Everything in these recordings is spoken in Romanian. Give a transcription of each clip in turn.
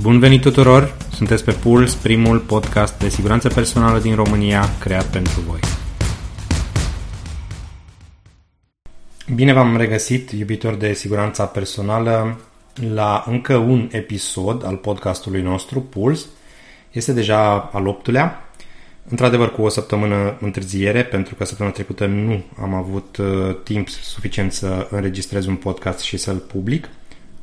Bun venit tuturor! Sunteți pe Puls, primul podcast de siguranță personală din România creat pentru voi. Bine v-am regăsit, iubitori de siguranța personală, la încă un episod al podcastului nostru, Puls. Este deja al optulea, într-adevăr cu o săptămână întârziere, pentru că săptămâna trecută nu am avut uh, timp suficient să înregistrez un podcast și să-l public.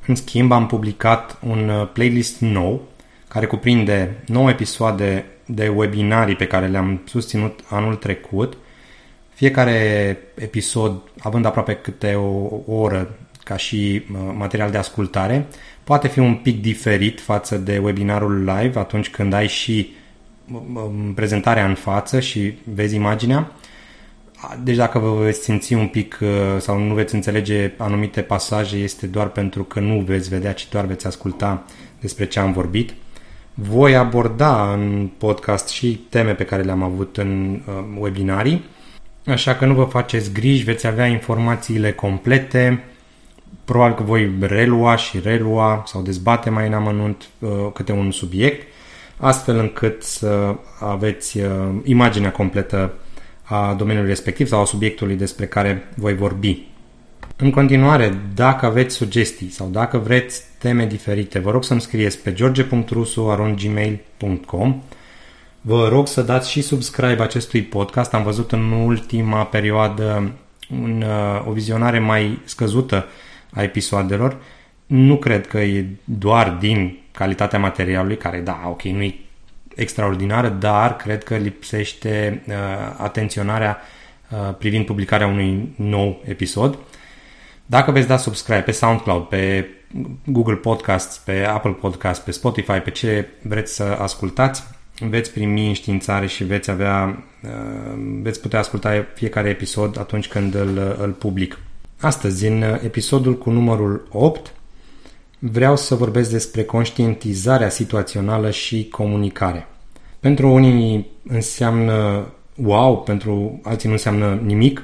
În schimb, am publicat un uh, playlist nou care cuprinde 9 episoade de webinarii pe care le-am susținut anul trecut. Fiecare episod având aproape câte o, o oră ca și uh, material de ascultare. Poate fi un pic diferit față de webinarul live atunci când ai și um, prezentarea în față și vezi imaginea. Deci dacă vă veți simți un pic uh, sau nu veți înțelege anumite pasaje, este doar pentru că nu veți vedea, ci doar veți asculta despre ce am vorbit. Voi aborda în podcast și teme pe care le-am avut în uh, webinarii, așa că nu vă faceți griji, veți avea informațiile complete. Probabil că voi relua și relua sau dezbate mai în amănunt uh, câte un subiect, astfel încât să aveți imaginea completă a domeniului respectiv sau a subiectului despre care voi vorbi. În continuare, dacă aveți sugestii sau dacă vreți teme diferite, vă rog să-mi scrieți pe george.rusu.gmail.com Vă rog să dați și subscribe acestui podcast. Am văzut în ultima perioadă un, uh, o vizionare mai scăzută a episoadelor. Nu cred că e doar din calitatea materialului, care, da, ok, nu e extraordinară, dar cred că lipsește uh, atenționarea uh, privind publicarea unui nou episod. Dacă veți da subscribe pe SoundCloud, pe Google Podcasts, pe Apple Podcasts, pe Spotify, pe ce vreți să ascultați, veți primi înștiințare și veți avea, uh, veți putea asculta fiecare episod atunci când îl, îl public. Astăzi, în episodul cu numărul 8, vreau să vorbesc despre conștientizarea situațională și comunicare. Pentru unii înseamnă wow, pentru alții nu înseamnă nimic.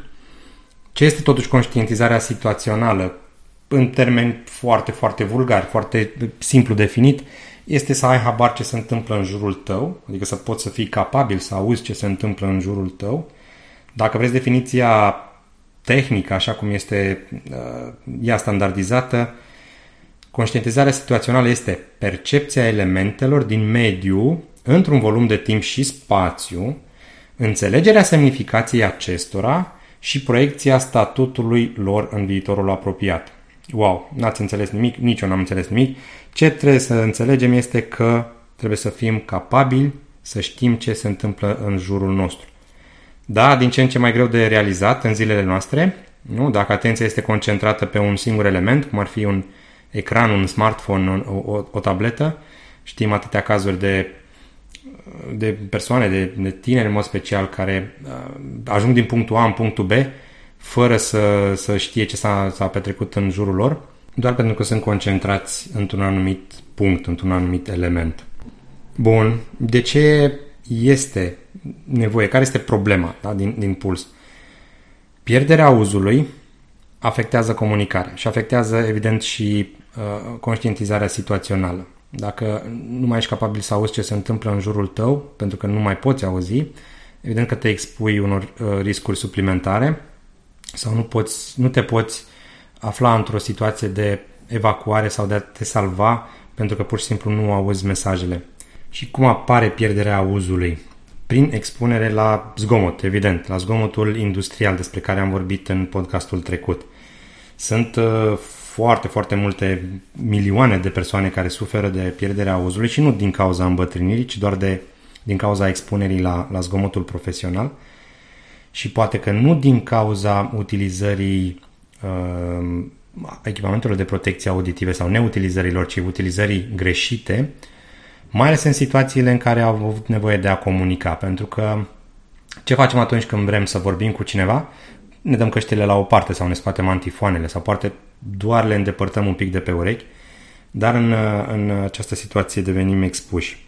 Ce este totuși conștientizarea situațională? În termeni foarte, foarte vulgari, foarte simplu definit, este să ai habar ce se întâmplă în jurul tău, adică să poți să fii capabil să auzi ce se întâmplă în jurul tău. Dacă vreți definiția tehnică, așa cum este uh, ea standardizată, Conștientizarea situațională este percepția elementelor din mediu într-un volum de timp și spațiu, înțelegerea semnificației acestora și proiecția statutului lor în viitorul apropiat. Wow, n-ați înțeles nimic, nici eu n-am înțeles nimic. Ce trebuie să înțelegem este că trebuie să fim capabili să știm ce se întâmplă în jurul nostru. Da, din ce în ce mai greu de realizat în zilele noastre, nu? dacă atenția este concentrată pe un singur element, cum ar fi un ecran, un smartphone, o, o, o tabletă. Știm atâtea cazuri de, de persoane, de, de tineri în mod special, care uh, ajung din punctul A în punctul B fără să, să știe ce s-a, s-a petrecut în jurul lor, doar pentru că sunt concentrați într-un anumit punct, într-un anumit element. Bun, de ce este nevoie? Care este problema da, din, din puls? Pierderea auzului afectează comunicarea și afectează evident și uh, conștientizarea situațională. Dacă nu mai ești capabil să auzi ce se întâmplă în jurul tău, pentru că nu mai poți auzi, evident că te expui unor uh, riscuri suplimentare sau nu, poți, nu te poți afla într-o situație de evacuare sau de a te salva pentru că pur și simplu nu auzi mesajele. Și cum apare pierderea auzului? Prin expunere la zgomot, evident, la zgomotul industrial despre care am vorbit în podcastul trecut. Sunt uh, foarte, foarte multe milioane de persoane care suferă de pierderea auzului și nu din cauza îmbătrânirii, ci doar de, din cauza expunerii la, la zgomotul profesional și poate că nu din cauza utilizării uh, echipamentelor de protecție auditive sau neutilizărilor, ci utilizării greșite, mai ales în situațiile în care au avut nevoie de a comunica, pentru că ce facem atunci când vrem să vorbim cu cineva? Ne dăm căștile la o parte sau ne scoatem antifoanele sau poate doar le îndepărtăm un pic de pe urechi, dar în, în această situație devenim expuși.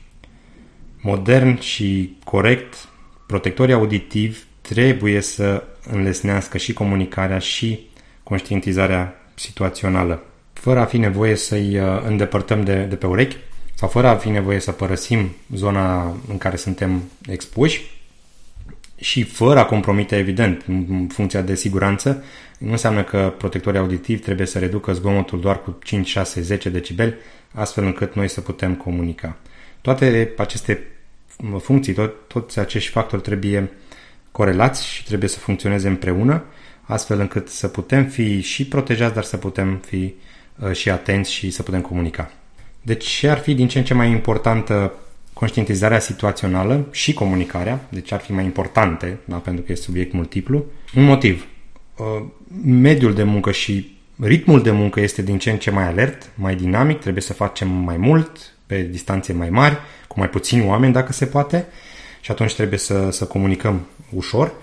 Modern și corect, protectorii auditivi trebuie să înlesnească și comunicarea și conștientizarea situațională, fără a fi nevoie să-i uh, îndepărtăm de, de pe urechi sau fără a fi nevoie să părăsim zona în care suntem expuși și fără a compromite, evident, în funcția de siguranță, nu înseamnă că protectorii auditivi trebuie să reducă zgomotul doar cu 5, 6, 10 decibeli, astfel încât noi să putem comunica. Toate aceste funcții, tot, toți acești factori trebuie corelați și trebuie să funcționeze împreună, astfel încât să putem fi și protejați, dar să putem fi uh, și atenți și să putem comunica. Deci ce ar fi din ce în ce mai importantă conștientizarea situațională și comunicarea, deci ar fi mai importante, da, pentru că este subiect multiplu. Un motiv, uh, mediul de muncă și ritmul de muncă este din ce în ce mai alert, mai dinamic, trebuie să facem mai mult, pe distanțe mai mari, cu mai puțini oameni dacă se poate și atunci trebuie să, să comunicăm ușor.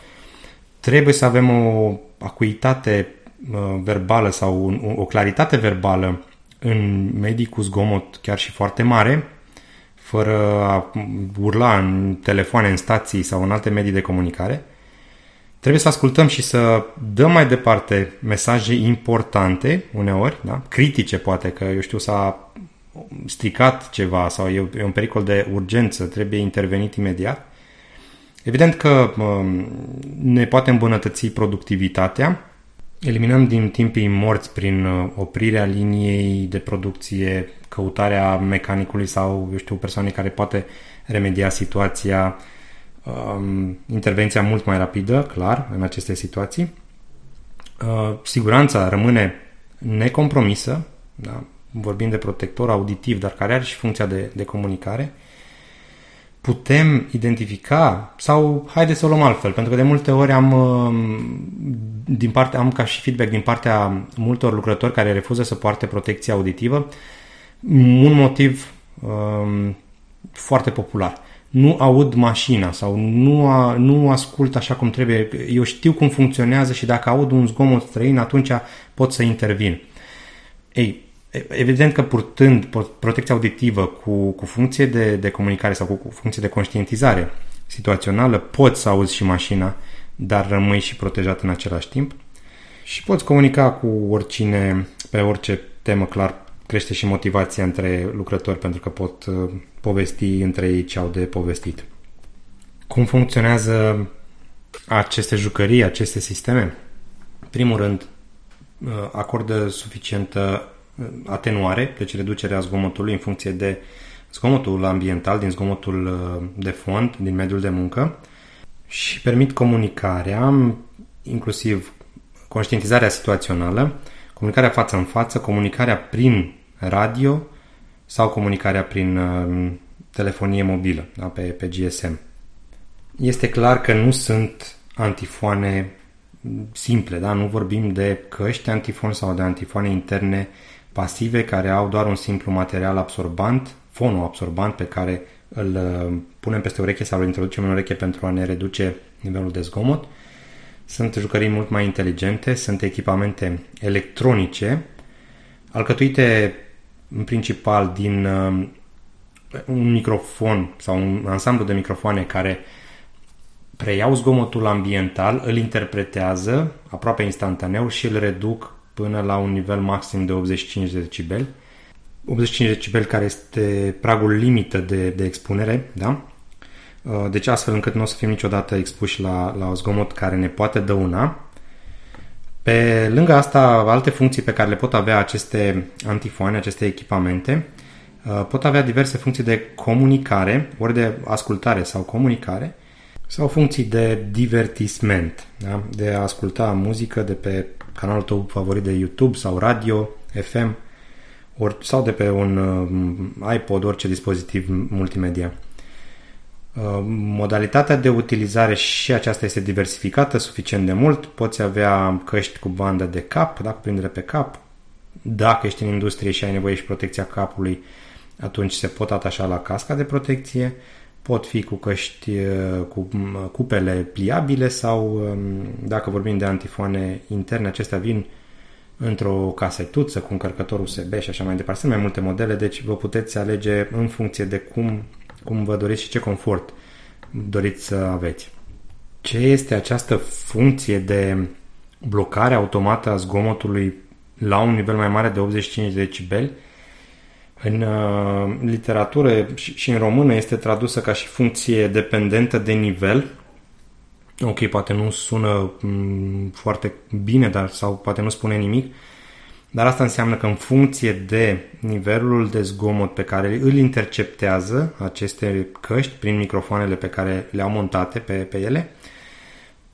Trebuie să avem o acuitate uh, verbală sau o claritate verbală în medii cu zgomot chiar și foarte mare, fără a urla în telefoane, în stații sau în alte medii de comunicare. Trebuie să ascultăm și să dăm mai departe mesaje importante, uneori, da? critice poate, că eu știu s-a stricat ceva sau e un pericol de urgență, trebuie intervenit imediat. Evident că um, ne poate îmbunătăți productivitatea, eliminăm din timpii morți prin uh, oprirea liniei de producție, căutarea mecanicului sau, eu știu, persoanei care poate remedia situația, um, intervenția mult mai rapidă, clar, în aceste situații. Uh, siguranța rămâne necompromisă, da? vorbim de protector auditiv, dar care are și funcția de, de comunicare, putem identifica sau haide să o luăm altfel, pentru că de multe ori am uh, din parte, am ca și feedback din partea multor lucrători care refuză să poarte protecție auditivă un motiv um, foarte popular. Nu aud mașina sau nu, a, nu ascult așa cum trebuie. Eu știu cum funcționează și dacă aud un zgomot străin, atunci pot să intervin. Ei, Evident că purtând protecția auditivă cu, cu funcție de, de comunicare sau cu, cu funcție de conștientizare situațională, poți să auzi și mașina, dar rămâi și protejat în același timp. Și poți comunica cu oricine, pe orice temă, clar, crește și motivația între lucrători pentru că pot uh, povesti între ei ce au de povestit. Cum funcționează aceste jucării, aceste sisteme? Primul rând, uh, acordă suficientă atenuare, deci reducerea zgomotului în funcție de zgomotul ambiental, din zgomotul uh, de fond, din mediul de muncă și permit comunicarea, inclusiv conștientizarea situațională, comunicarea față în față, comunicarea prin radio sau comunicarea prin uh, telefonie mobilă, da, pe, pe GSM. Este clar că nu sunt antifoane simple, da? nu vorbim de căști antifon sau de antifoane interne pasive care au doar un simplu material absorbant, fonul absorbant pe care îl uh, punem peste ureche sau îl introducem în ureche pentru a ne reduce nivelul de zgomot. Sunt jucării mult mai inteligente, sunt echipamente electronice, alcătuite în principal din uh, un microfon sau un ansamblu de microfoane care preiau zgomotul ambiental, îl interpretează aproape instantaneu și îl reduc până la un nivel maxim de 85 de decibeli. 85 de decibeli care este pragul limită de, de expunere, da? Uh, deci astfel încât nu o să fim niciodată expuși la, la o zgomot care ne poate dăuna. Pe lângă asta, alte funcții pe care le pot avea aceste antifoane, aceste echipamente, uh, pot avea diverse funcții de comunicare, ori de ascultare sau comunicare, sau funcții de divertisment, da? de a asculta muzică de pe canalul tău favorit de YouTube sau radio, FM ori, sau de pe un uh, iPod, orice dispozitiv multimedia. Uh, modalitatea de utilizare și aceasta este diversificată suficient de mult. Poți avea căști cu bandă de cap, da, cu prindere pe cap. Dacă ești în industrie și ai nevoie și protecția capului, atunci se pot atașa la casca de protecție. Uh, pot fi cu căști cu cupele pliabile sau, dacă vorbim de antifoane interne, acestea vin într-o casetuță cu încărcător USB și așa mai departe. Sunt mai multe modele, deci vă puteți alege în funcție de cum, cum vă doriți și ce confort doriți să aveți. Ce este această funcție de blocare automată a zgomotului la un nivel mai mare de 85 decibeli? În uh, literatură și, și în română este tradusă ca și funcție dependentă de nivel. Ok, poate nu sună m- foarte bine, dar sau poate nu spune nimic. Dar asta înseamnă că în funcție de nivelul de zgomot pe care îl interceptează aceste căști prin microfoanele pe care le-au montate pe, pe ele,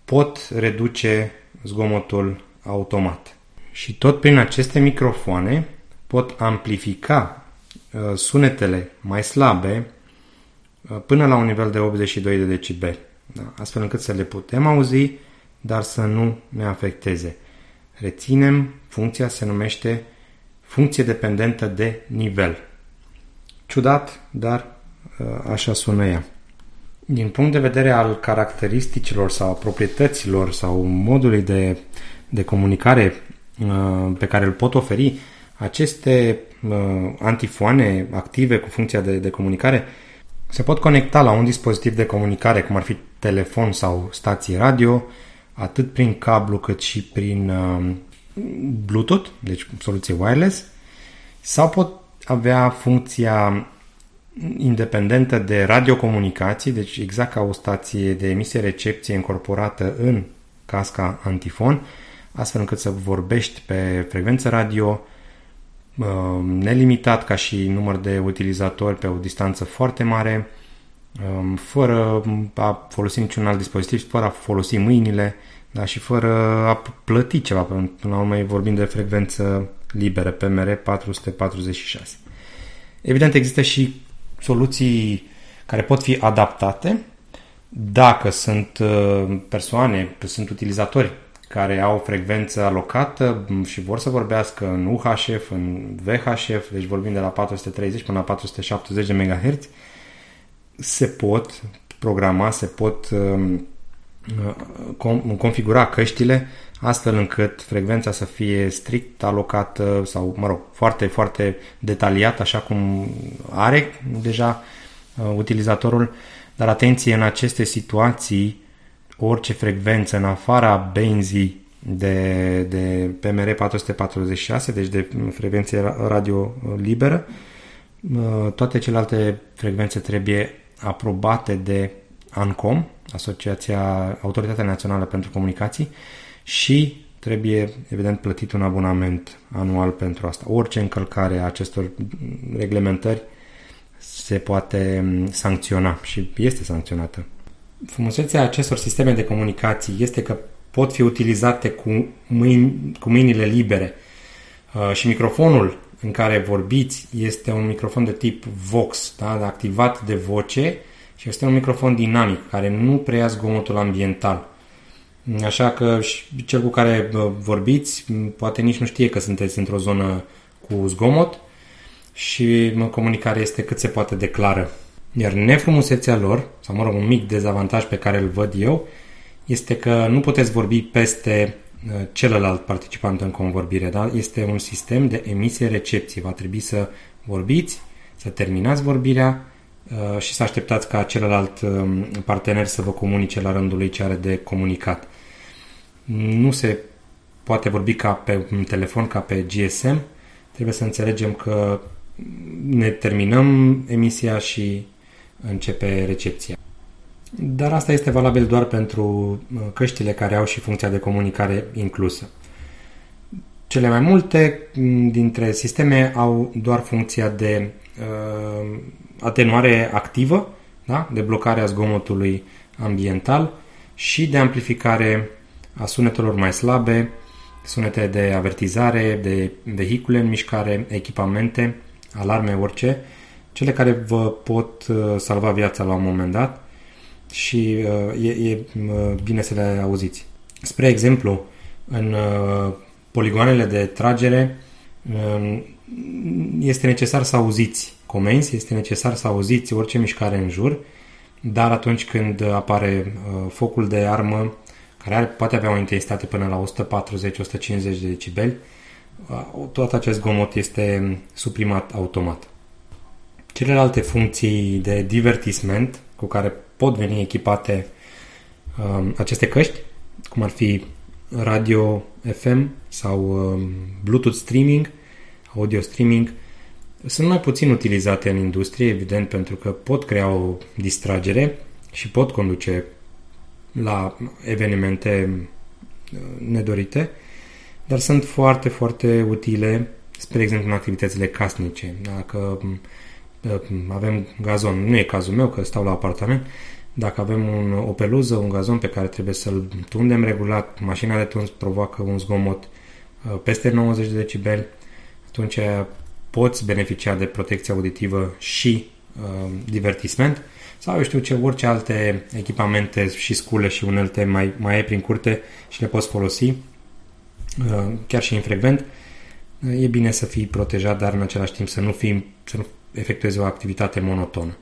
pot reduce zgomotul automat. Și tot prin aceste microfoane pot amplifica uh, sunetele mai slabe uh, până la un nivel de 82 de decibeli. Da? Astfel încât să le putem auzi, dar să nu ne afecteze. Reținem, funcția se numește funcție dependentă de nivel. Ciudat, dar uh, așa sună ea. Din punct de vedere al caracteristicilor sau proprietăților sau modului de, de comunicare uh, pe care îl pot oferi, aceste uh, antifoane active cu funcția de, de comunicare se pot conecta la un dispozitiv de comunicare, cum ar fi telefon sau stație radio, atât prin cablu cât și prin uh, Bluetooth, deci soluție wireless, sau pot avea funcția independentă de radiocomunicații, deci exact ca o stație de emisie-recepție incorporată în casca antifon, astfel încât să vorbești pe frecvență radio uh, nelimitat ca și număr de utilizatori pe o distanță foarte mare, um, fără a folosi niciun alt dispozitiv, fără a folosi mâinile da, și fără a plăti ceva. Până la urmă vorbim de frecvență liberă, PMR 446. Evident, există și soluții care pot fi adaptate dacă sunt uh, persoane, sunt utilizatori care au frecvență alocată și vor să vorbească în UHF, în VHF, deci vorbim de la 430 până la 470 de MHz, se pot programa, se pot um, uh, configura căștile astfel încât frecvența să fie strict alocată sau, mă rog, foarte, foarte detaliată, așa cum are deja uh, utilizatorul. Dar atenție, în aceste situații, orice frecvență în afara benzii de, de PMR 446, deci de frecvențe radio liberă, uh, toate celelalte frecvențe trebuie aprobate de ANCOM, Asociația Autoritatea Națională pentru Comunicații, și trebuie, evident, plătit un abonament anual pentru asta. Orice încălcare a acestor reglementări se poate sancționa și este sancționată. Frumusețea acestor sisteme de comunicații este că pot fi utilizate cu, mâini, cu mâinile libere uh, și microfonul în care vorbiți este un microfon de tip Vox, da? activat de voce și este un microfon dinamic care nu preia zgomotul ambiental. Așa că cel cu care vorbiți poate nici nu știe că sunteți într-o zonă cu zgomot și comunicarea este cât se poate declară. Iar nefrumusețea lor, sau mă rog, un mic dezavantaj pe care îl văd eu, este că nu puteți vorbi peste uh, celălalt participant în convorbire. Da? Este un sistem de emisie-recepție. Va trebui să vorbiți, să terminați vorbirea uh, și să așteptați ca celălalt um, partener să vă comunice la rândul lui ce are de comunicat nu se poate vorbi ca pe un telefon, ca pe GSM. Trebuie să înțelegem că ne terminăm emisia și începe recepția. Dar asta este valabil doar pentru uh, căștile care au și funcția de comunicare inclusă. Cele mai multe mm, dintre sisteme au doar funcția de uh, atenuare activă, da? de blocare a zgomotului ambiental și de amplificare a sunetelor mai slabe, sunete de avertizare, de vehicule în mișcare, echipamente, alarme, orice, cele care vă pot uh, salva viața la un moment dat și uh, e, e uh, bine să le auziți. Spre exemplu, în poligoanele de tragere um, este necesar să auziți comenzi, este necesar să auziți orice mișcare în jur, dar atunci când apare focul de armă care are, poate avea o intensitate până la 140-150 de decibeli, uh, tot acest gomot este suprimat automat. Celelalte funcții de divertisment cu care pot veni echipate um, aceste căști, cum ar fi radio FM sau um, Bluetooth streaming, audio streaming, Sunt mai puțin utilizate în industrie, evident, pentru că pot crea o distragere și pot conduce la evenimente uh, nedorite, dar sunt foarte, foarte utile, spre exemplu, în activitățile casnice. Dacă uh, avem gazon, nu e cazul meu că stau la apartament, dacă avem un, o peluză, un gazon pe care trebuie să-l tundem regulat, mașina de tuns provoacă un zgomot uh, peste 90 de decibeli, atunci poți beneficia de protecție auditivă și uh, divertisment. Sau eu știu ce, orice alte echipamente și scule și unelte mai, mai ai prin curte și le poți folosi uh, chiar și infrecvent. Uh, e bine să fii protejat, dar în același timp să nu, fii, să nu efectuezi o activitate monotonă.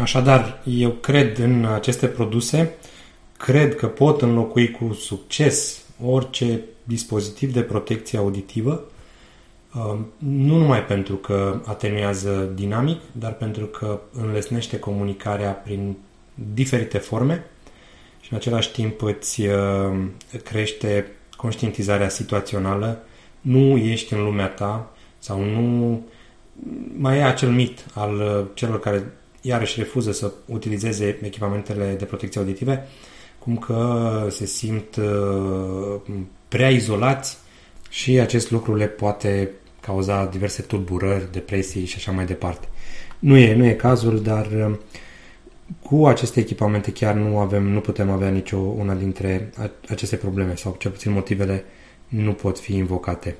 Așadar, eu cred în aceste produse, cred că pot înlocui cu succes orice dispozitiv de protecție auditivă, um, nu numai pentru că atenuează dinamic, dar pentru că înlesnește comunicarea prin diferite forme și în același timp îți um, crește conștientizarea situațională, nu ești în lumea ta sau nu mai e acel mit al uh, celor care iarăși refuză să utilizeze echipamentele de protecție auditive, cum că se simt uh, prea izolați și acest lucru le poate cauza diverse tulburări, depresii și așa mai departe. Nu e, nu e cazul, dar uh, cu aceste echipamente chiar nu avem, nu putem avea nicio una dintre aceste probleme sau cel puțin motivele nu pot fi invocate.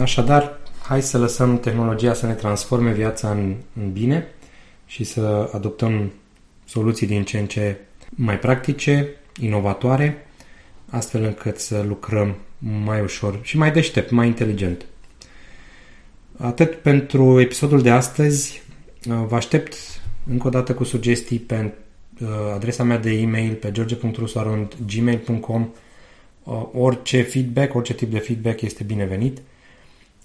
Așadar, hai să lăsăm tehnologia să ne transforme viața în, în bine și să adoptăm soluții din ce în ce mai practice, inovatoare, astfel încât să lucrăm mai ușor și mai deștept, mai inteligent. Atât pentru episodul de astăzi. Vă aștept încă o dată cu sugestii pe uh, adresa mea de e-mail pe george.rusoarond.gmail.com Orice feedback, orice tip de feedback este binevenit.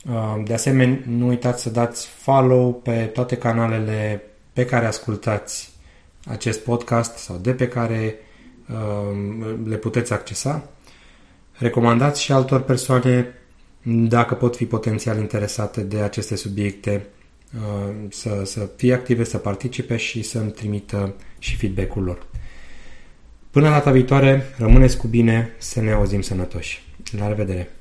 Uh, de asemenea, nu uitați să dați follow pe toate canalele pe care ascultați acest podcast sau de pe care uh, le puteți accesa. Recomandați și altor persoane dacă pot fi potențial interesate de aceste subiecte uh, să, să fie active, să participe și să-mi trimită și feedback-ul lor. Până la data viitoare, rămâneți cu bine, să ne auzim sănătoși. La revedere!